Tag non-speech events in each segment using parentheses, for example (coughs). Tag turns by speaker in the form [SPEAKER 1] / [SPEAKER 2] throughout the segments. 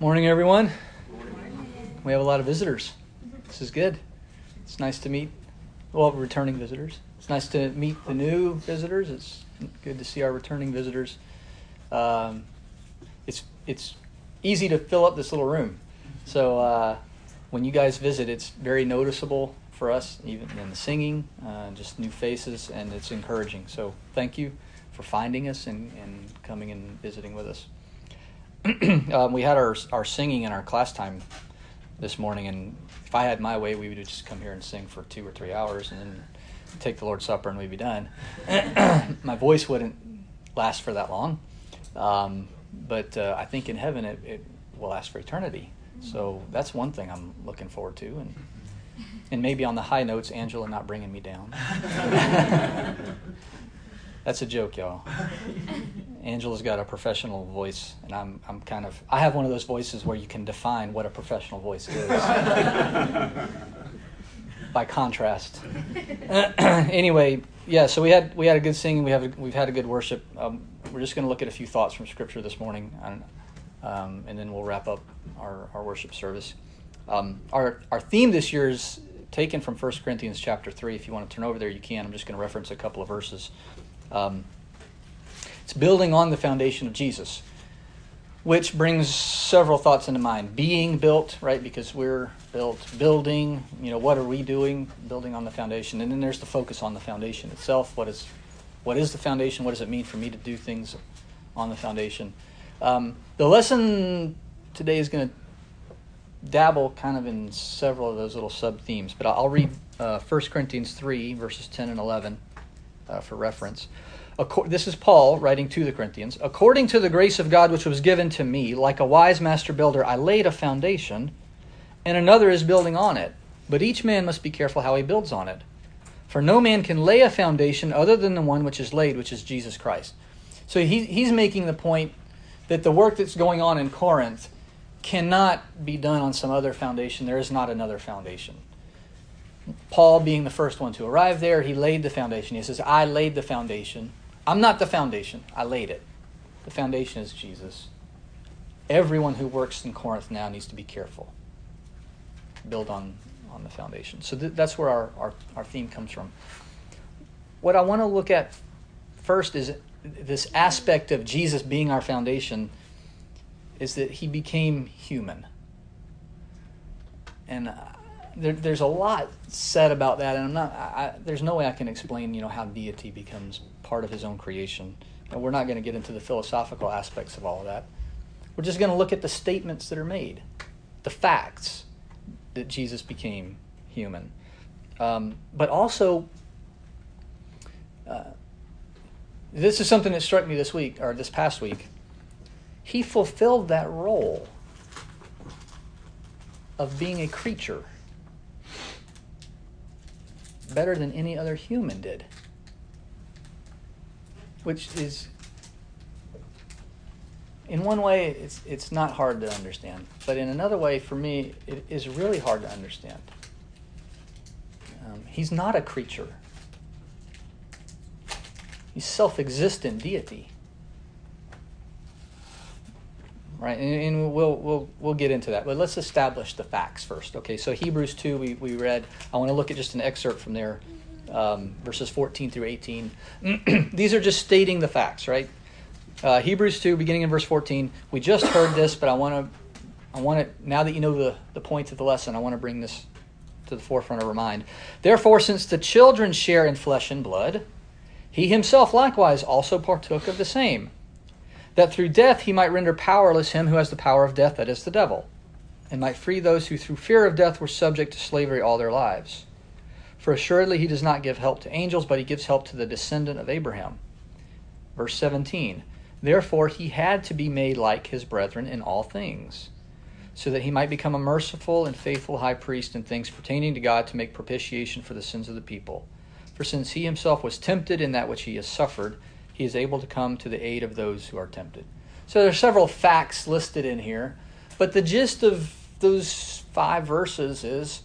[SPEAKER 1] Morning, everyone. We have a lot of visitors. This is good. It's nice to meet, well, returning visitors. It's nice to meet the new visitors. It's good to see our returning visitors. Um, it's it's easy to fill up this little room. So uh, when you guys visit, it's very noticeable for us, even in the singing, uh, just new faces, and it's encouraging. So thank you for finding us and, and coming and visiting with us. (clears throat) um, we had our our singing in our class time this morning, and if I had my way, we would just come here and sing for two or three hours, and then take the Lord's Supper, and we'd be done. (clears throat) my voice wouldn't last for that long, um, but uh, I think in heaven it, it will last for eternity. So that's one thing I'm looking forward to, and and maybe on the high notes, Angela not bringing me down. (laughs) That's a joke, y'all. (laughs) Angela's got a professional voice, and I'm I'm kind of I have one of those voices where you can define what a professional voice is. (laughs) By contrast. (clears throat) anyway, yeah. So we had we had a good singing. We have a, we've had a good worship. Um, we're just going to look at a few thoughts from Scripture this morning, and um, and then we'll wrap up our, our worship service. Um, our our theme this year is taken from 1 Corinthians chapter 3. If you want to turn over there, you can. I'm just going to reference a couple of verses. Um, it's building on the foundation of Jesus, which brings several thoughts into mind. Being built, right? Because we're built. Building, you know, what are we doing? Building on the foundation. And then there's the focus on the foundation itself. What is, what is the foundation? What does it mean for me to do things on the foundation? Um, the lesson today is going to dabble kind of in several of those little sub themes, but I'll read uh, 1 Corinthians 3, verses 10 and 11 uh, for reference. This is Paul writing to the Corinthians. According to the grace of God which was given to me, like a wise master builder, I laid a foundation, and another is building on it. But each man must be careful how he builds on it. For no man can lay a foundation other than the one which is laid, which is Jesus Christ. So he, he's making the point that the work that's going on in Corinth cannot be done on some other foundation. There is not another foundation. Paul, being the first one to arrive there, he laid the foundation. He says, I laid the foundation. I'm not the foundation, I laid it. The foundation is Jesus. Everyone who works in Corinth now needs to be careful. Build on, on the foundation. So th- that's where our, our, our theme comes from. What I want to look at first is this aspect of Jesus being our foundation is that he became human. And there, there's a lot said about that, and I'm not. I, there's no way I can explain, you know, how deity becomes part of his own creation. And we're not going to get into the philosophical aspects of all of that. We're just going to look at the statements that are made, the facts that Jesus became human, um, but also. Uh, this is something that struck me this week or this past week. He fulfilled that role of being a creature better than any other human did. Which is, in one way, it's, it's not hard to understand. But in another way, for me, it is really hard to understand. Um, he's not a creature, he's self existent deity. Right, and, and, we'll, we'll, we'll get into that. But let's establish the facts first. Okay, so Hebrews 2, we, we read. I want to look at just an excerpt from there, um, verses 14 through 18. (clears throat) These are just stating the facts, right? Uh, Hebrews 2, beginning in verse 14. We just heard this, but I want to, I want to, now that you know the, the point of the lesson, I want to bring this to the forefront of our mind. Therefore, since the children share in flesh and blood, he himself likewise also partook of the same that through death he might render powerless him who has the power of death, that is, the devil, and might free those who through fear of death were subject to slavery all their lives. For assuredly he does not give help to angels, but he gives help to the descendant of Abraham. Verse 17 Therefore he had to be made like his brethren in all things, so that he might become a merciful and faithful high priest in things pertaining to God to make propitiation for the sins of the people. For since he himself was tempted in that which he has suffered, he is able to come to the aid of those who are tempted. So there are several facts listed in here, but the gist of those five verses is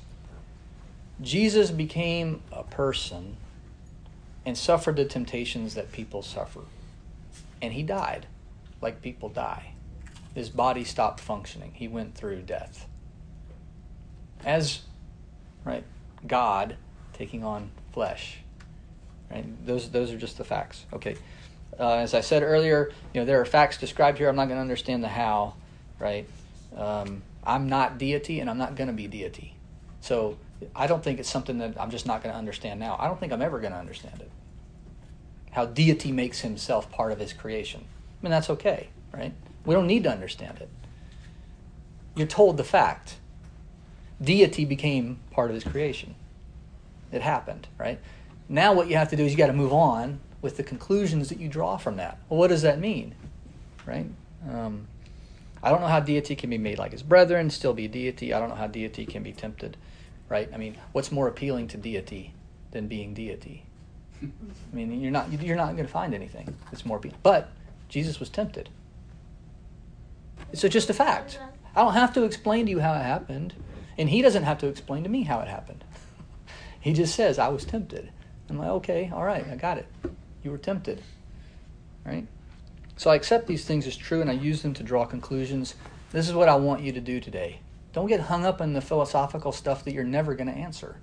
[SPEAKER 1] Jesus became a person and suffered the temptations that people suffer. And he died like people die. his body stopped functioning. He went through death. As, right, God taking on flesh. Right? Those, those are just the facts. Okay. Uh, as I said earlier, you know, there are facts described here. I'm not going to understand the how, right? Um, I'm not deity and I'm not going to be deity. So I don't think it's something that I'm just not going to understand now. I don't think I'm ever going to understand it. How deity makes himself part of his creation. I mean, that's okay, right? We don't need to understand it. You're told the fact. Deity became part of his creation. It happened, right? Now, what you have to do is you got to move on with the conclusions that you draw from that. Well, what does that mean, right? Um, I don't know how deity can be made like his brethren, still be deity. I don't know how deity can be tempted, right? I mean, what's more appealing to deity than being deity? (laughs) I mean, you're not you're not going to find anything that's more appealing. But Jesus was tempted. It's just a fact. I don't have to explain to you how it happened, and he doesn't have to explain to me how it happened. (laughs) He just says, "I was tempted." I'm like, "Okay, all right, I got it. You were tempted." Right? So I accept these things as true and I use them to draw conclusions. This is what I want you to do today. Don't get hung up in the philosophical stuff that you're never going to answer.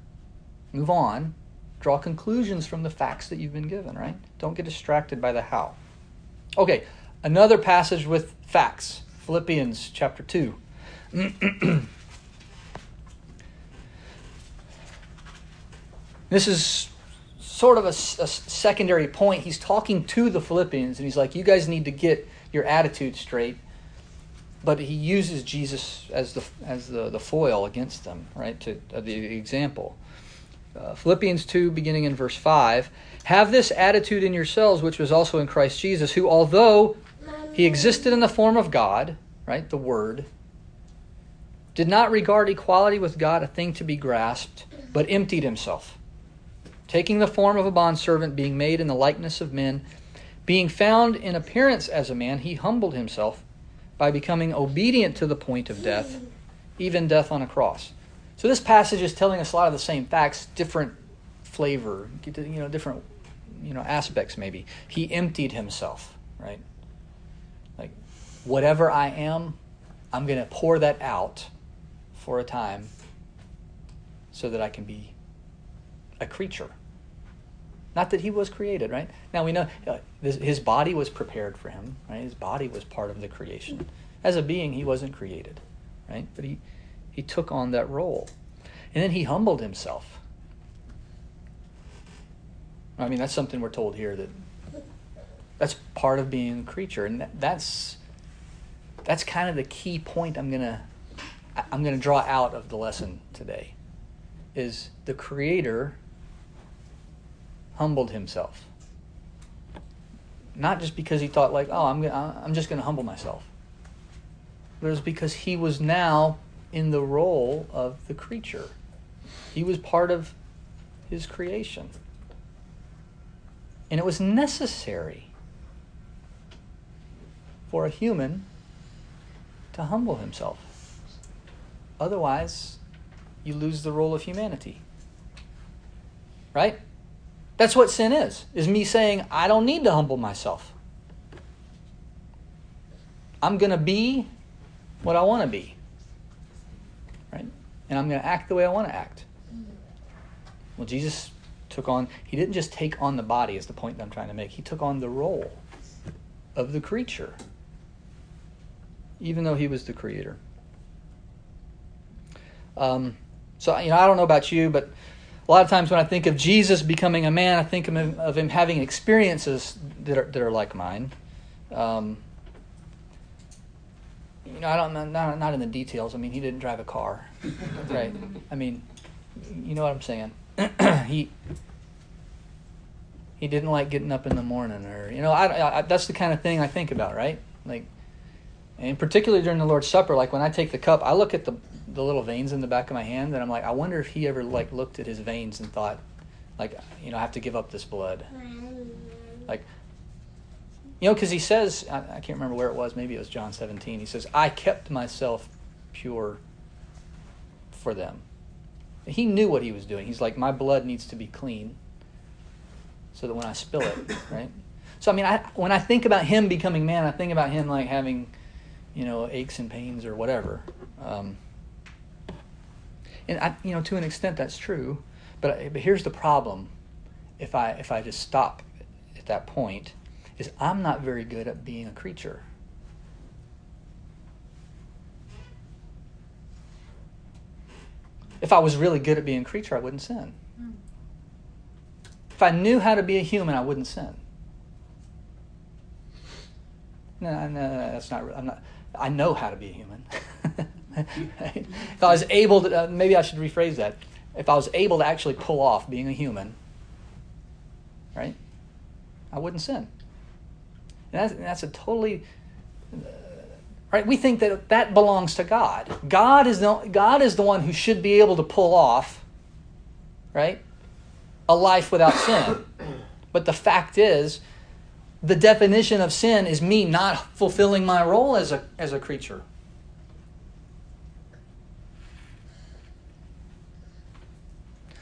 [SPEAKER 1] Move on. Draw conclusions from the facts that you've been given, right? Don't get distracted by the how. Okay, another passage with facts Philippians chapter 2. (clears throat) this is sort of a, a, secondary point. He's talking to the Philippians, and he's like, "You guys need to get your attitude straight." But he uses Jesus as the as the, the foil against them, right? To uh, the example. Uh, Philippians two, beginning in verse five, have this attitude in yourselves, which was also in Christ Jesus, who, although he existed in the form of God, right, the Word, did not regard equality with God a thing to be grasped, but emptied himself taking the form of a bondservant, being made in the likeness of men, being found in appearance as a man, he humbled himself by becoming obedient to the point of death, even death on a cross. So this passage is telling us a lot of the same facts, different flavor, you know, different you know aspects maybe. He emptied himself, right? Like whatever I am, I'm going to pour that out for a time so that I can be a creature not that he was created, right? Now we know uh, his body was prepared for him, right? His body was part of the creation. As a being, he wasn't created, right? But he, he took on that role. And then he humbled himself. I mean, that's something we're told here that that's part of being a creature. And that, that's, that's kind of the key point I'm going to I'm going to draw out of the lesson today is the creator humbled himself. Not just because he thought like, oh, I'm gonna, uh, I'm just going to humble myself. But it was because he was now in the role of the creature. He was part of his creation. And it was necessary for a human to humble himself. Otherwise, you lose the role of humanity. Right? That's what sin is. Is me saying I don't need to humble myself. I'm going to be what I want to be. Right? And I'm going to act the way I want to act. Well, Jesus took on he didn't just take on the body is the point that I'm trying to make. He took on the role of the creature even though he was the creator. Um, so you know, I don't know about you, but a lot of times when I think of Jesus becoming a man, I think of him, of him having experiences that are, that are like mine. Um, you know, I don't not not in the details. I mean, he didn't drive a car, (laughs) right? I mean, you know what I'm saying. (clears throat) he he didn't like getting up in the morning, or you know, I, I, that's the kind of thing I think about, right? Like, and particularly during the Lord's Supper, like when I take the cup, I look at the the little veins in the back of my hand, and I'm like, I wonder if he ever like looked at his veins and thought, like, you know, I have to give up this blood. Like, you know, because he says, I, I can't remember where it was. Maybe it was John 17. He says, I kept myself pure for them. He knew what he was doing. He's like, my blood needs to be clean so that when I spill it, (coughs) right? So I mean, I, when I think about him becoming man, I think about him like having you know, aches and pains or whatever. Um, and I, you know, to an extent, that's true. But but here's the problem: if I if I just stop at that point, is I'm not very good at being a creature. If I was really good at being a creature, I wouldn't sin. If I knew how to be a human, I wouldn't sin. No, no, no that's not. I'm not. I know how to be a human. (laughs) if I was able to, uh, maybe I should rephrase that. If I was able to actually pull off being a human, right, I wouldn't sin. And that's, that's a totally uh, right. We think that that belongs to God. God is the God is the one who should be able to pull off, right, a life without sin. But the fact is, the definition of sin is me not fulfilling my role as a, as a creature.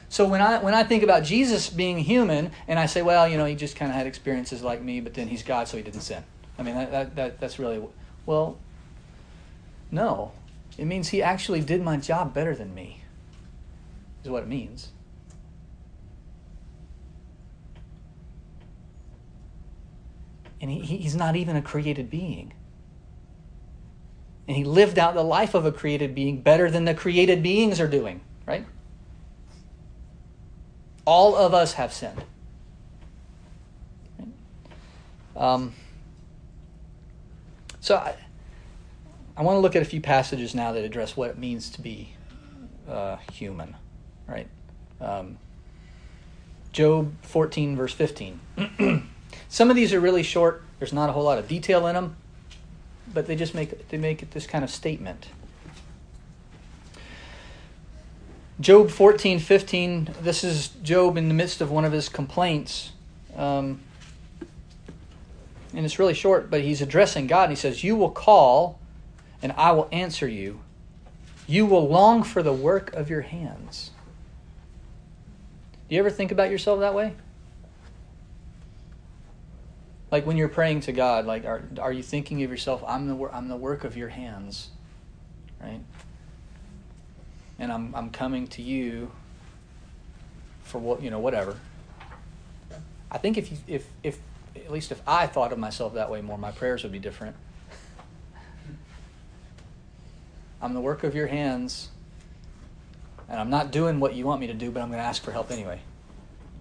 [SPEAKER 1] So when I when I think about Jesus being human, and I say, well, you know, he just kind of had experiences like me, but then he's God, so he didn't sin. I mean, that, that, that that's really well. No, it means he actually did my job better than me. Is what it means. and he, he's not even a created being. And he lived out the life of a created being better than the created beings are doing, right? All of us have sinned. Um, so I, I want to look at a few passages now that address what it means to be uh, human, right? Um, Job 14, verse 15. (clears throat) Some of these are really short. There's not a whole lot of detail in them, but they just make they make this kind of statement. Job 14, 15, this is Job in the midst of one of his complaints. Um, and it's really short, but he's addressing God. And he says, You will call, and I will answer you. You will long for the work of your hands. Do you ever think about yourself that way? like when you're praying to God, like are are you thinking of yourself? I'm the I'm the work of your hands, right? And I'm I'm coming to you for what you know whatever. I think if you, if if at least if I thought of myself that way more, my prayers would be different. I'm the work of your hands, and I'm not doing what you want me to do, but I'm going to ask for help anyway.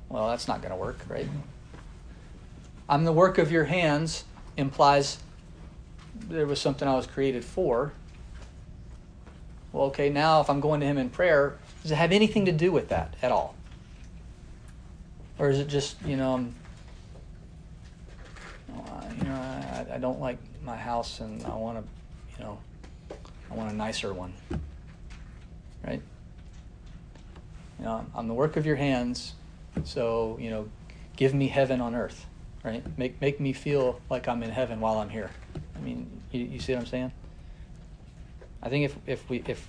[SPEAKER 1] Well, that's not going to work, right? I'm the work of your hands implies there was something I was created for. Well, okay, now if I'm going to Him in prayer, does it have anything to do with that at all? Or is it just, you know, you know, I, I don't like my house and I want to, you know, I want a nicer one. Right? You know, I'm the work of your hands, so, you know, give me heaven on earth right? Make make me feel like I'm in heaven while I'm here. I mean, you, you see what I'm saying? I think if if we if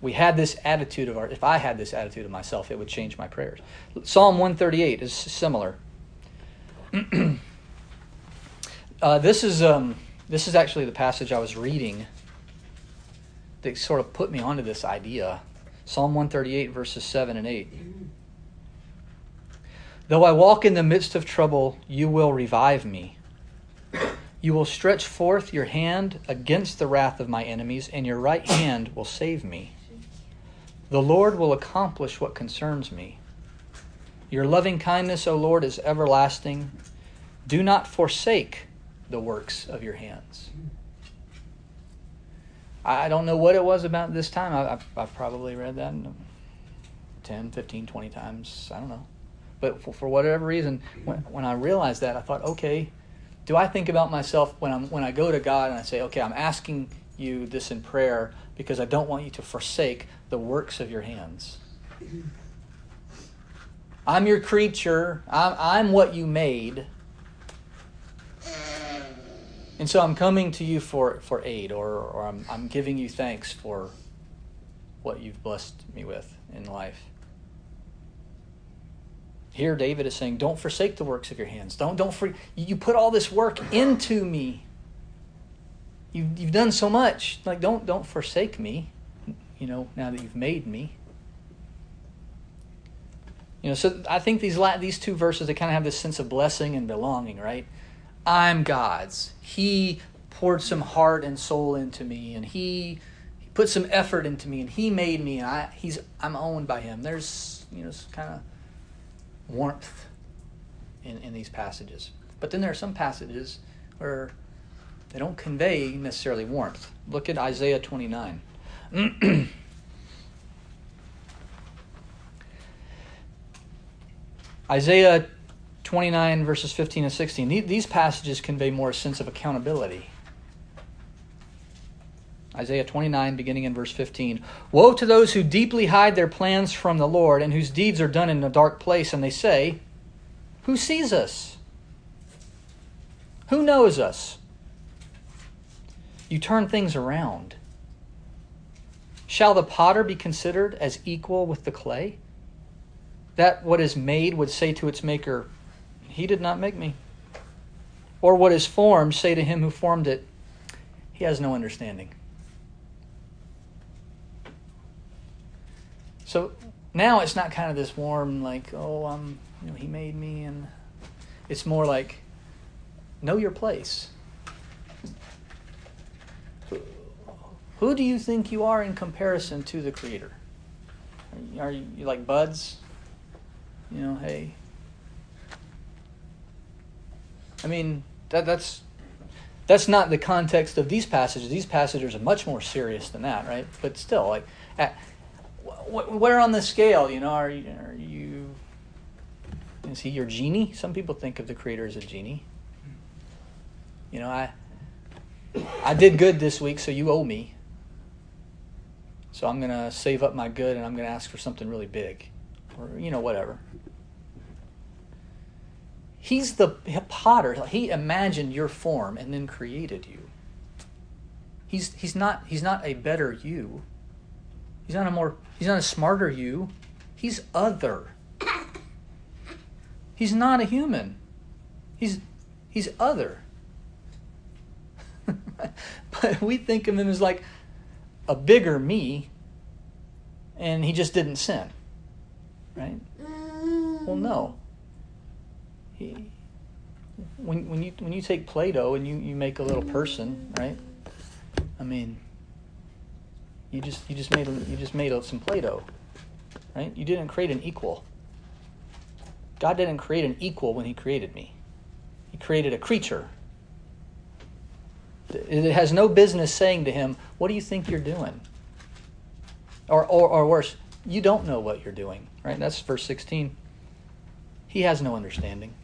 [SPEAKER 1] we had this attitude of our if I had this attitude of myself, it would change my prayers. Psalm 138 is similar. (clears throat) uh, this is um, this is actually the passage I was reading that sort of put me onto this idea. Psalm 138 verses 7 and 8. Though I walk in the midst of trouble, you will revive me. You will stretch forth your hand against the wrath of my enemies, and your right (coughs) hand will save me. The Lord will accomplish what concerns me. Your loving kindness, O Lord, is everlasting. Do not forsake the works of your hands. I don't know what it was about this time. I've, I've probably read that 10, 15, 20 times. I don't know. But for, for whatever reason, when, when I realized that, I thought, okay, do I think about myself when I'm when I go to God and I say, okay, I'm asking you this in prayer because I don't want you to forsake the works of your hands. I'm your creature. I'm, I'm what you made. And so I'm coming to you for, for aid, or, or I'm, I'm giving you thanks for what you've blessed me with in life. Here, David is saying, Don't forsake the works of your hands. Don't, don't for, you put all this work into me. you've, you've done so much. Like, don't, don't forsake me, you know, now that you've made me. You know, so I think these these two verses they kind of have this sense of blessing and belonging, right? I'm God's. He poured some heart and soul into me, and He, he put some effort into me, and He made me, and I He's I'm owned by Him. There's you know kind of warmth in in these passages, but then there are some passages where they don't convey necessarily warmth. Look at Isaiah 29. (clears throat) Isaiah 29, verses 15 and 16. These passages convey more a sense of accountability. Isaiah 29, beginning in verse 15. Woe to those who deeply hide their plans from the Lord and whose deeds are done in a dark place, and they say, Who sees us? Who knows us? You turn things around. Shall the potter be considered as equal with the clay? that what is made would say to its maker, He did not make me. Or what is formed say to him who formed it, He has no understanding. So now it's not kind of this warm, like, oh, um, you know, He made me, and it's more like, know your place. Who do you think you are in comparison to the Creator? Are you, are you like buds? You know, hey. I mean, that that's that's not the context of these passages. These passages are much more serious than that, right? But still, like, at, where on the scale, you know, are you, are you? Is he your genie? Some people think of the Creator as a genie. You know, I I did good this week, so you owe me. So I'm gonna save up my good, and I'm gonna ask for something really big, or you know, whatever. He's the potter. He imagined your form and then created you. He's, he's, not, he's not a better you. He's not a more he's not a smarter you. He's other. He's not a human. He's he's other. (laughs) but we think of him as like a bigger me and he just didn't sin. Right? Well, no He, when when you when you take Play-Doh and you, you make a little person, right? I mean, you just you just made you just made some Play-Doh, right? You didn't create an equal. God didn't create an equal when He created me. He created a creature. It has no business saying to him, "What do you think you're doing?" Or or, or worse, you don't know what you're doing, right? That's verse sixteen. He has no understanding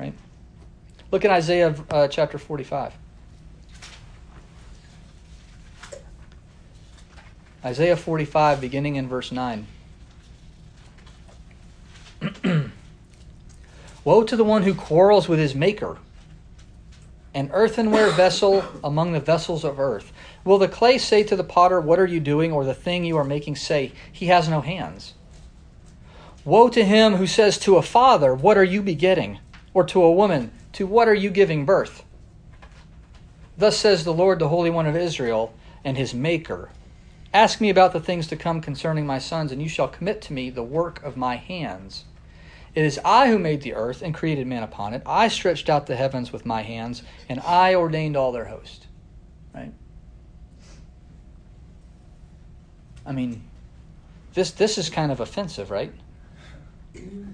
[SPEAKER 1] right? Look at Isaiah uh, chapter 45. Isaiah 45, beginning in verse 9. (clears throat) Woe to the one who quarrels with his maker, an earthenware (coughs) vessel among the vessels of earth. Will the clay say to the potter, What are you doing? Or the thing you are making say, He has no hands? Woe to him who says to a father, What are you begetting? or to a woman, To what are you giving birth? Thus says the Lord, the Holy One of Israel, and his Maker Ask me about the things to come concerning my sons, and you shall commit to me the work of my hands. It is I who made the earth and created man upon it. I stretched out the heavens with my hands, and I ordained all their host. Right? I mean, this this is kind of offensive, right?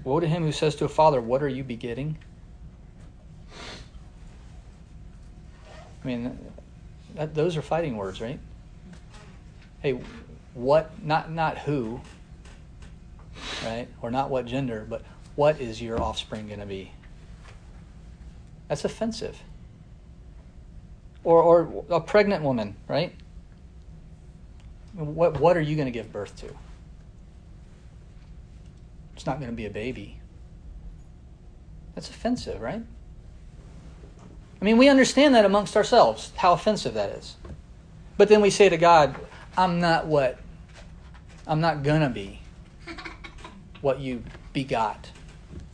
[SPEAKER 1] Woe to him who says to a father, What are you begetting? I mean, that, those are fighting words, right? Hey, what, not, not who, right? Or not what gender, but what is your offspring going to be? That's offensive. Or, or a pregnant woman, right? What, what are you going to give birth to? It's not going to be a baby. That's offensive, right? I mean, we understand that amongst ourselves, how offensive that is. But then we say to God, I'm not what? I'm not to be what you begot.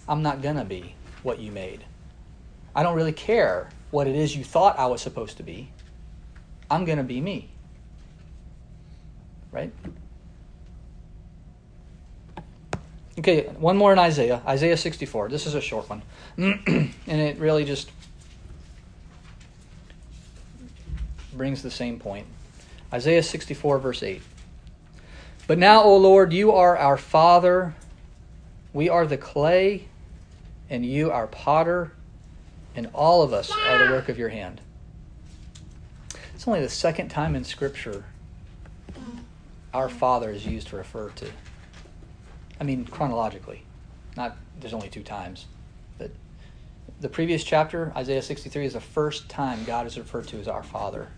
[SPEAKER 1] I'm not to be what you made. I don't really care what it is you thought I was supposed to be, I'm to be me. Right? Okay, one more in Isaiah, Isaiah 64. This is a short one. (clears throat) and it really just brings the same point. Isaiah 64, verse 8. But now, O Lord, you are our Father. We are the clay, and you our potter, and all of us are the work of your hand. It's only the second time in Scripture our Father is used to refer to I mean, chronologically. Not there's only two times. But the previous chapter, Isaiah 63, is the first time God is referred to as our Father.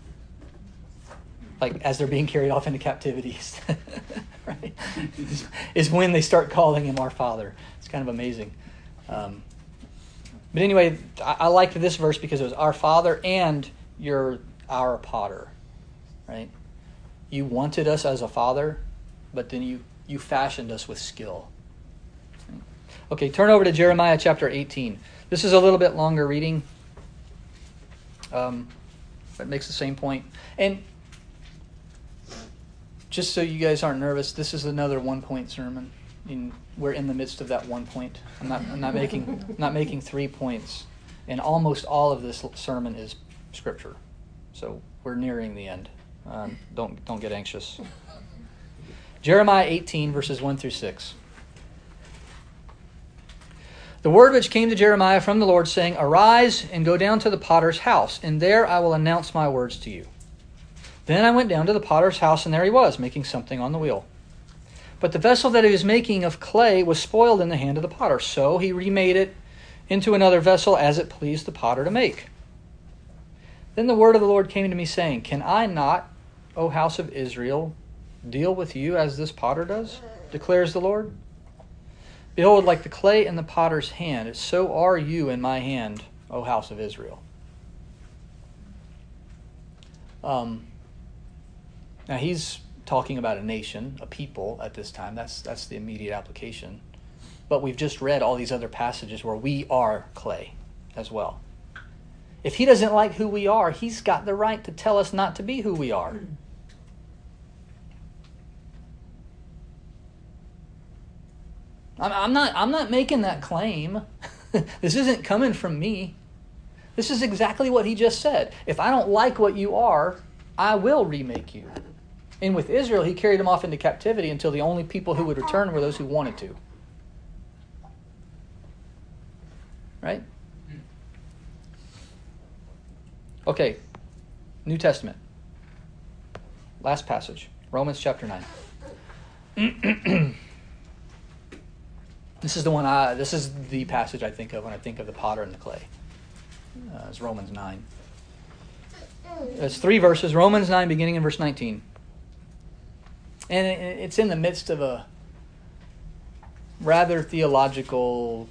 [SPEAKER 1] Like as they're being carried off into captivities. (laughs) right? Is when they start calling him our Father. It's kind of amazing. Um, but anyway, I, I liked this verse because it was our Father and you're our potter. Right? You wanted us as a father, but then you you fashioned us with skill. Okay, turn over to Jeremiah chapter 18. This is a little bit longer reading, um, but makes the same point. And just so you guys aren't nervous, this is another one point sermon. In, we're in the midst of that one point. I'm not, I'm not making (laughs) not making three points, and almost all of this sermon is scripture. So we're nearing the end. Um, don't don't get anxious. Jeremiah 18, verses 1 through 6. The word which came to Jeremiah from the Lord, saying, Arise and go down to the potter's house, and there I will announce my words to you. Then I went down to the potter's house, and there he was, making something on the wheel. But the vessel that he was making of clay was spoiled in the hand of the potter, so he remade it into another vessel as it pleased the potter to make. Then the word of the Lord came to me, saying, Can I not, O house of Israel, deal with you as this potter does? declares the Lord. Behold, like the clay in the potter's hand, so are you in my hand, O house of Israel. Um, now he's talking about a nation, a people at this time. That's that's the immediate application. But we've just read all these other passages where we are clay as well. If he doesn't like who we are, he's got the right to tell us not to be who we are. I'm not, I'm not making that claim. (laughs) this isn't coming from me. This is exactly what he just said. If I don't like what you are, I will remake you. And with Israel, he carried them off into captivity until the only people who would return were those who wanted to. Right? Okay, New Testament. Last passage Romans chapter 9. (clears throat) This is the one I, this is the passage I think of when I think of the potter and the clay. Uh, it's Romans 9. It's three verses Romans 9, beginning in verse 19. And it's in the midst of a rather theological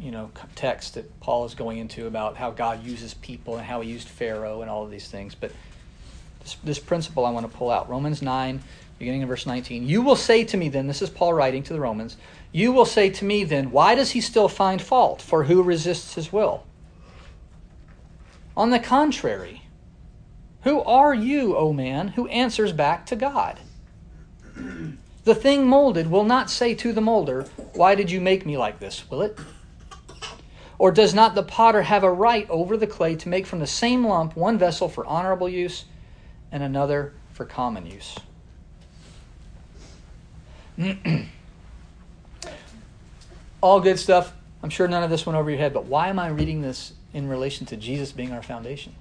[SPEAKER 1] you know text that Paul is going into about how God uses people and how he used Pharaoh and all of these things. But this, this principle I want to pull out Romans 9, beginning in verse 19. You will say to me then, this is Paul writing to the Romans, you will say to me then, why does he still find fault? For who resists his will? On the contrary, who are you, O man, who answers back to God? The thing molded will not say to the molder, Why did you make me like this? Will it? Or does not the potter have a right over the clay to make from the same lump one vessel for honorable use and another for common use? (clears throat) All good stuff. I'm sure none of this went over your head, but why am I reading this in relation to Jesus being our foundation?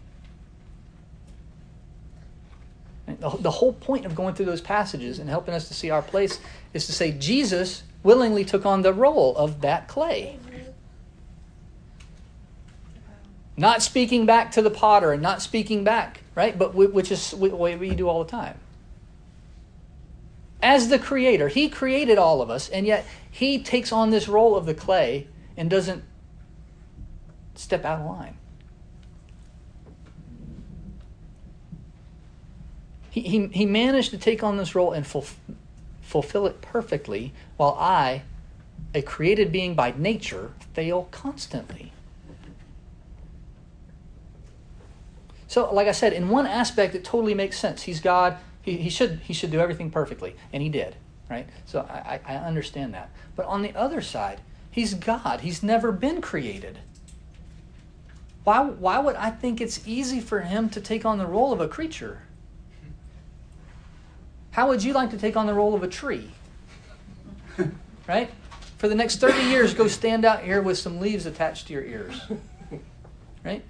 [SPEAKER 1] The whole point of going through those passages and helping us to see our place is to say Jesus willingly took on the role of that clay. Not speaking back to the potter and not speaking back, right? But which is what we do all the time as the creator. He created all of us, and yet he takes on this role of the clay and doesn't step out of line. He, he, managed to take on this role and fulfill it perfectly, while I, a created being by nature, fail constantly. So, like I said, in one aspect, it totally makes sense. He's God. He, he should he should do everything perfectly, and he did, right? So I, I understand that. But on the other side, he's God. He's never been created. Why why would I think it's easy for him to take on the role of a creature? How would you like to take on the role of a tree? (laughs) right? For the next 30 years, go stand out here with some leaves attached to your ears. (laughs) Right?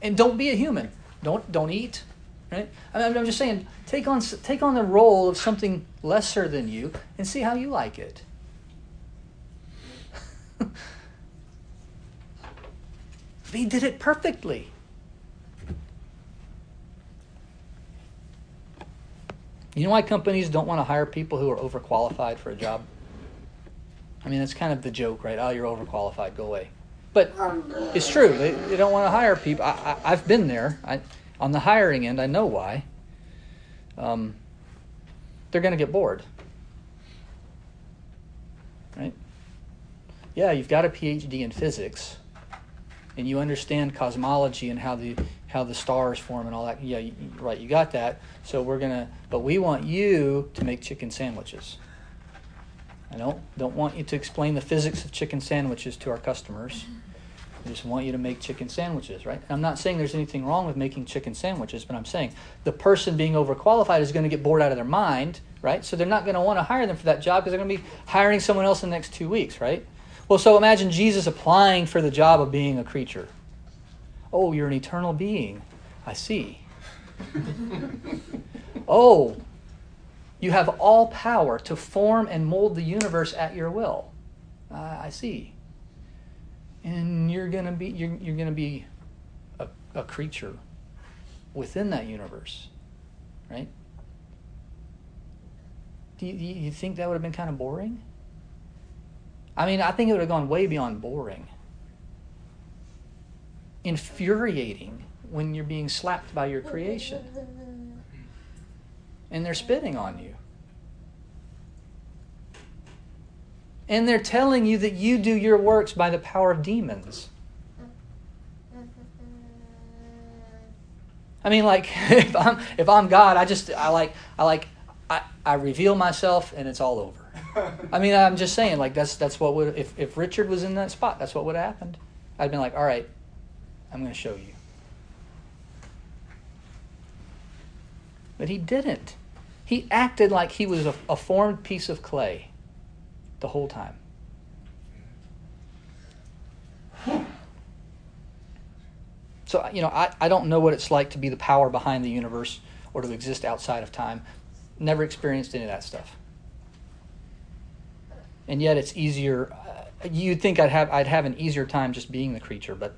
[SPEAKER 1] And don't be a human. Don't don't eat. Right? I mean, I'm just saying, take on take on the role of something lesser than you and see how you like it. (laughs) he did it perfectly. You know why companies don't want to hire people who are overqualified for a job? I mean, that's kind of the joke, right? Oh, you're overqualified, go away. But it's true. They, they don't want to hire people. I, have been there. I, on the hiring end, I know why. Um, they're going to get bored. Right? Yeah, you've got a PhD in physics, and you understand cosmology and how the how the stars form and all that. Yeah, you, right. You got that. So we're gonna, but we want you to make chicken sandwiches. I don't don't want you to explain the physics of chicken sandwiches to our customers. I just want you to make chicken sandwiches, right? I'm not saying there's anything wrong with making chicken sandwiches, but I'm saying the person being overqualified is going to get bored out of their mind, right? So they're not going to want to hire them for that job because they're going to be hiring someone else in the next two weeks, right? Well, so imagine Jesus applying for the job of being a creature. Oh, you're an eternal being. I see. oh, you have all power to form and mold the universe at your will. Uh, I see. And you're gonna be you're, you're gonna be a, a creature within that universe, right? Do you, do you think that would have been kind of boring? I mean, I think it would have gone way beyond boring. Infuriating when you're being slapped by your creation and they're spitting on you. And they're telling you that you do your works by the power of demons. I mean, like (laughs) if I'm if I'm God, I just I like I like I, I reveal myself and it's all over. I mean, I'm just saying, like that's that's what would if if Richard was in that spot, that's what would have happened. I'd been like, all right, I'm going to show you. But he didn't. He acted like he was a, a formed piece of clay the whole time. So, you know, I, I don't know what it's like to be the power behind the universe or to exist outside of time. Never experienced any of that stuff. And yet it's easier. Uh, you'd think I'd have, I'd have an easier time just being the creature, but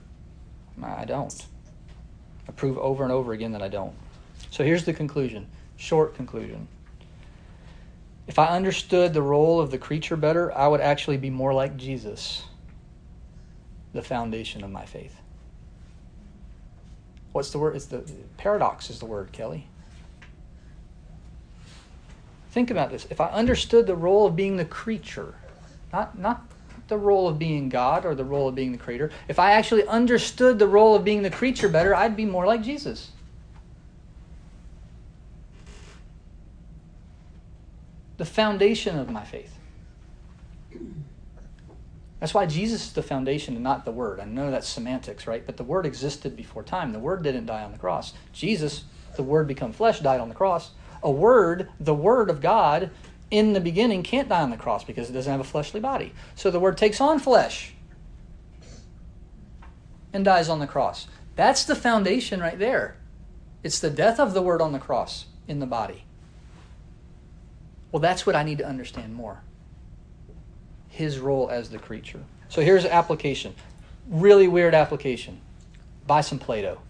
[SPEAKER 1] I don't. I prove over and over again that I don't. So here's the conclusion short conclusion. If I understood the role of the creature better, I would actually be more like Jesus, the foundation of my faith. What's the word? It's the paradox is the word, Kelly. Think about this. If I understood the role of being the creature, not, not the role of being God or the role of being the creator, if I actually understood the role of being the creature better, I'd be more like Jesus. the foundation of my faith. That's why Jesus is the foundation and not the Word. I know that's semantics, right? But the Word existed before time. The Word didn't die on the cross. Jesus, the Word become flesh, died on the cross. A Word, the Word of God, in the beginning can't die on the cross because it doesn't have a fleshly body. So the Word takes on flesh and dies on the cross. That's the foundation right there. It's the death of the Word on the cross in the body. Well, that's what I need to understand more. His role as the creature. So here's an application. Really weird application. Buy some Play Doh.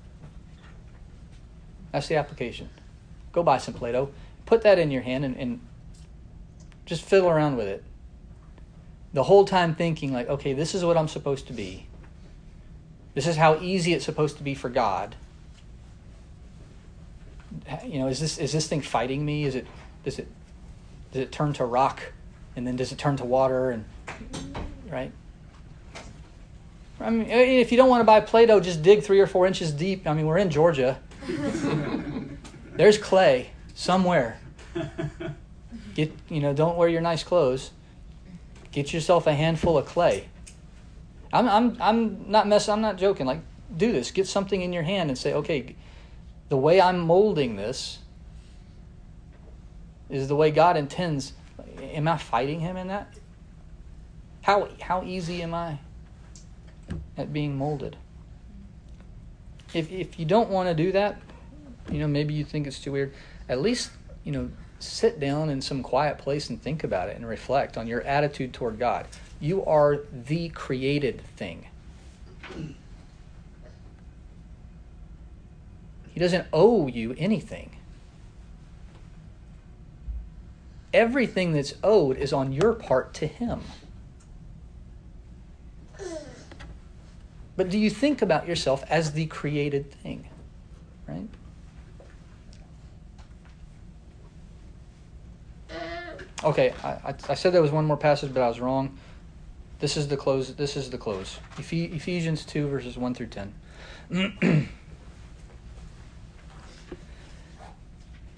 [SPEAKER 1] That's the application. Go buy some Play Doh. Put that in your hand and, and just fiddle around with it. The whole time thinking, like, okay, this is what I'm supposed to be. This is how easy it's supposed to be for God. You know, is this is this thing fighting me? Is it does it does it turn to rock? And then does it turn to water? And right? I mean, if you don't want to buy Play Doh, just dig three or four inches deep. I mean, we're in Georgia. (laughs) (laughs) There's clay somewhere. (laughs) Get, you know, don't wear your nice clothes. Get yourself a handful of clay. I'm, I'm, I'm not messing, I'm not joking. Like, do this. Get something in your hand and say, okay, the way I'm molding this is the way God intends. Am I fighting Him in that? How, how easy am I at being molded? If, if you don't want to do that, you know, maybe you think it's too weird, at least, you know, sit down in some quiet place and think about it and reflect on your attitude toward God. You are the created thing. He doesn't owe you anything. Everything that's owed is on your part to Him. But do you think about yourself as the created thing? Right? Okay, I, I said there was one more passage, but I was wrong. This is the close. This is the close. Ephesians two verses one through ten. (clears throat)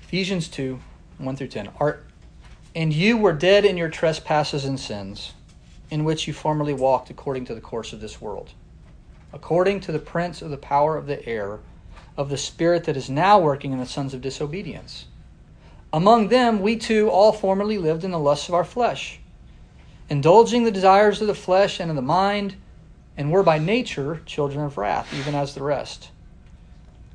[SPEAKER 1] Ephesians two, one through ten. Are and you were dead in your trespasses and sins, in which you formerly walked according to the course of this world, according to the prince of the power of the air, of the spirit that is now working in the sons of disobedience among them, we too all formerly lived in the lusts of our flesh, indulging the desires of the flesh and of the mind, and were by nature children of wrath, even as the rest.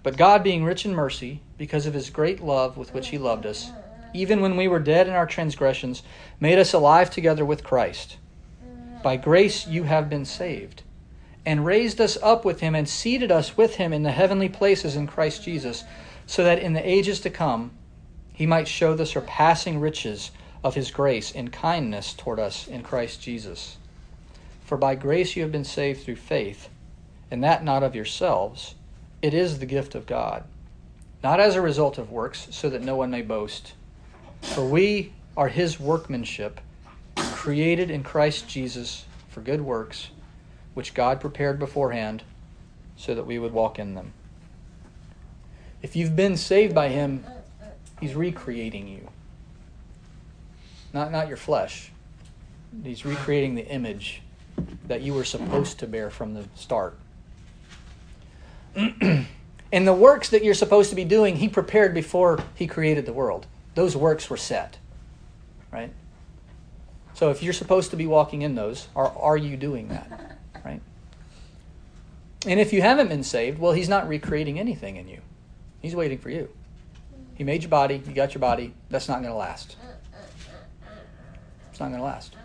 [SPEAKER 1] But God, being rich in mercy, because of his great love with which he loved us, even when we were dead in our transgressions, made us alive together with Christ. By grace you have been saved, and raised us up with him, and seated us with him in the heavenly places in Christ Jesus, so that in the ages to come, he might show the surpassing riches of his grace and kindness toward us in Christ Jesus. For by grace you have been saved through faith, and that not of yourselves. It is the gift of God, not as a result of works, so that no one may boast. For we are his workmanship, created in Christ Jesus for good works, which God prepared beforehand so that we would walk in them. If you've been saved by him, He's recreating you. Not, not your flesh. He's recreating the image that you were supposed to bear from the start. (clears throat) and the works that you're supposed to be doing, He prepared before He created the world. Those works were set. Right? So if you're supposed to be walking in those, are, are you doing that? (laughs) Right? And if you haven't been saved, well, He's not recreating anything in you, He's waiting for you. He made your body, you got your body. That's not going to last. It's not going to last.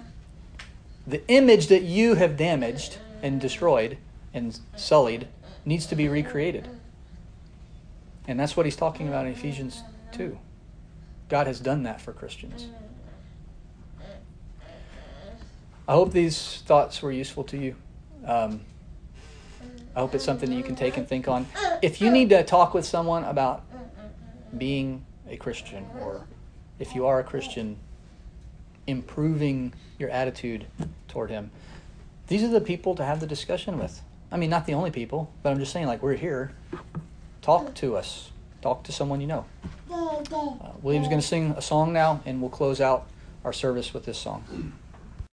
[SPEAKER 1] The image that you have damaged and destroyed and sullied needs to be recreated. And that's what he's talking about in Ephesians 2. God has done that for Christians. I hope these thoughts were useful to you. Um, I hope it's something that you can take and think on. If you need to talk with someone about being a Christian, or if you are a Christian, improving your attitude toward Him. These are the people to have the discussion with. I mean, not the only people, but I'm just saying, like, we're here. Talk to us. Talk to someone you know. Uh, William's going to sing a song now, and we'll close out our service with this song.